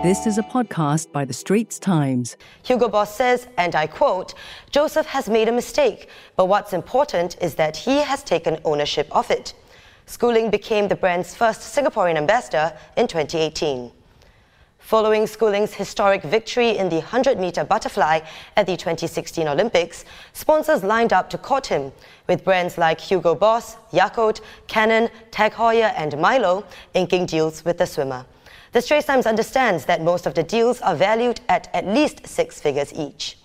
This is a podcast by The Straits Times. Hugo Boss says, and I quote, Joseph has made a mistake, but what's important is that he has taken ownership of it. Schooling became the brand's first Singaporean ambassador in 2018. Following Schooling's historic victory in the 100 meter butterfly at the 2016 Olympics, sponsors lined up to court him, with brands like Hugo Boss, Yakult, Canon, Tag Heuer, and Milo inking deals with the swimmer. The Straits Times understands that most of the deals are valued at at least six figures each.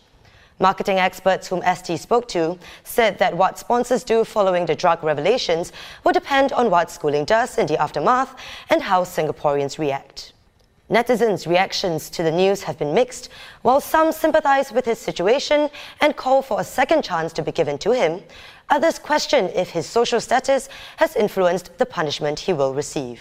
Marketing experts whom ST spoke to said that what sponsors do following the drug revelations will depend on what Schooling does in the aftermath and how Singaporeans react. Netizens' reactions to the news have been mixed, while some sympathize with his situation and call for a second chance to be given to him. Others question if his social status has influenced the punishment he will receive.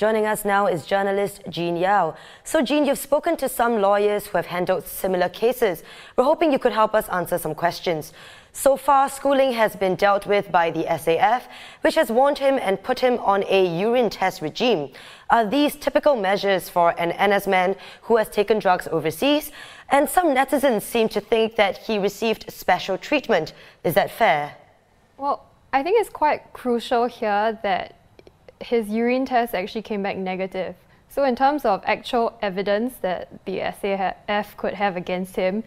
Joining us now is journalist Jean Iau. So, Jean, you've spoken to some lawyers who have handled similar cases. We're hoping you could help us answer some questions. So far, Schooling has been dealt with by the SAF, which has warned him and put him on a urine test regime. Are these typical measures for an NS man who has taken drugs overseas? And some netizens seem to think that he received special treatment. Is that fair? Well, I think it's quite crucial here that his urine test actually came back negative. So, in terms of actual evidence that the SAF could have against him,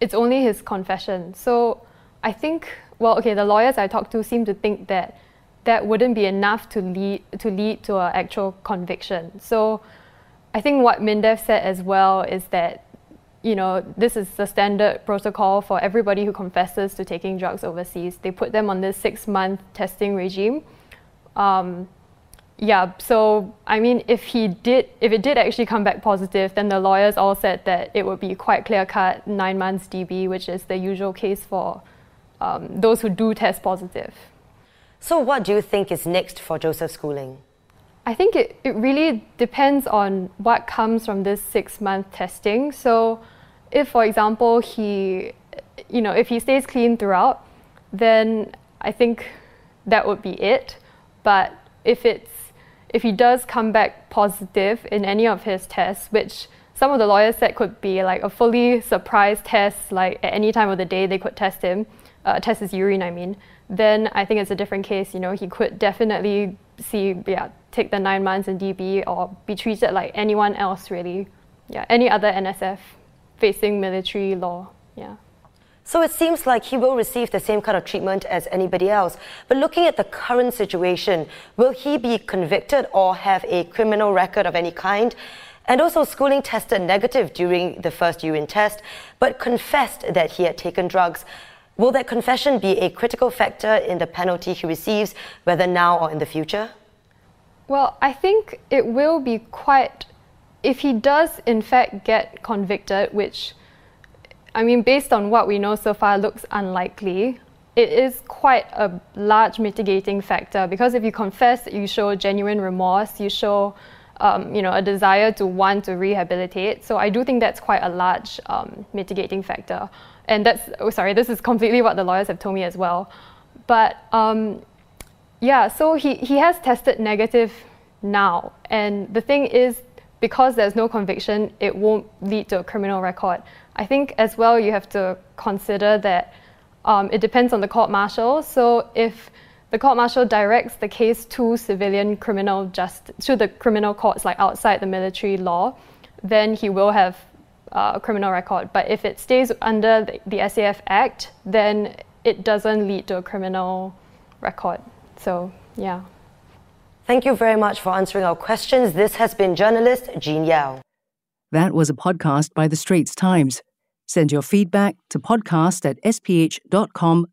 it's only his confession. So, I think, well, okay, the lawyers I talked to seem to think that that wouldn't be enough to lead to lead to an actual conviction. So I think what MINDEF said as well is that you know this is the standard protocol for everybody who confesses to taking drugs overseas. They put them on this six month testing regime. Um, yeah, so I mean, if he did, if it did actually come back positive, then the lawyers all said that it would be quite clear cut, nine months DB, which is the usual case for um, those who do test positive. So, what do you think is next for Joseph Schooling? I think it, it really depends on what comes from this six month testing. So, if, for example, he, you know, if he stays clean throughout, then I think that would be it. But if it's if he does come back positive in any of his tests, which some of the lawyers said could be like a fully surprise test, like at any time of the day they could test him, uh, test his urine, I mean, then I think it's a different case. You know, he could definitely see, yeah, take the nine months in DB or be treated like anyone else, really. Yeah, any other NSF facing military law. Yeah. So it seems like he will receive the same kind of treatment as anybody else. But looking at the current situation, will he be convicted or have a criminal record of any kind? And also, Schooling tested negative during the first urine test, but confessed that he had taken drugs. Will that confession be a critical factor in the penalty he receives, whether now or in the future? Well, I think it will be quite, if he does in fact get convicted, which, I mean, based on what we know so far, looks unlikely. It is quite a large mitigating factor because if you confess, you show genuine remorse, you show um, you know, a desire to want to rehabilitate. So I do think that's quite a large um, mitigating factor and that's oh sorry this is completely what the lawyers have told me as well but um, yeah so he, he has tested negative now and the thing is because there's no conviction it won't lead to a criminal record i think as well you have to consider that um, it depends on the court martial so if the court martial directs the case to civilian criminal just to the criminal courts like outside the military law then he will have uh, criminal record. But if it stays under the, the SAF Act, then it doesn't lead to a criminal record. So, yeah. Thank you very much for answering our questions. This has been journalist Jean Iau. That was a podcast by The Straits Times. Send your feedback to podcast at sph.com.sg.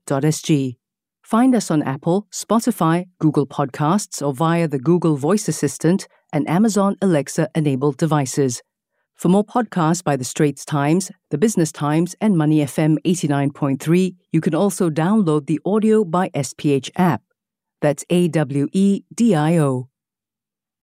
Find us on Apple, Spotify, Google Podcasts, or via the Google Voice Assistant and Amazon Alexa enabled devices. For more podcasts by The Straits Times, The Business Times, and Money FM 89.3, you can also download the AWEDIO by SPH app. That's A W E D I O.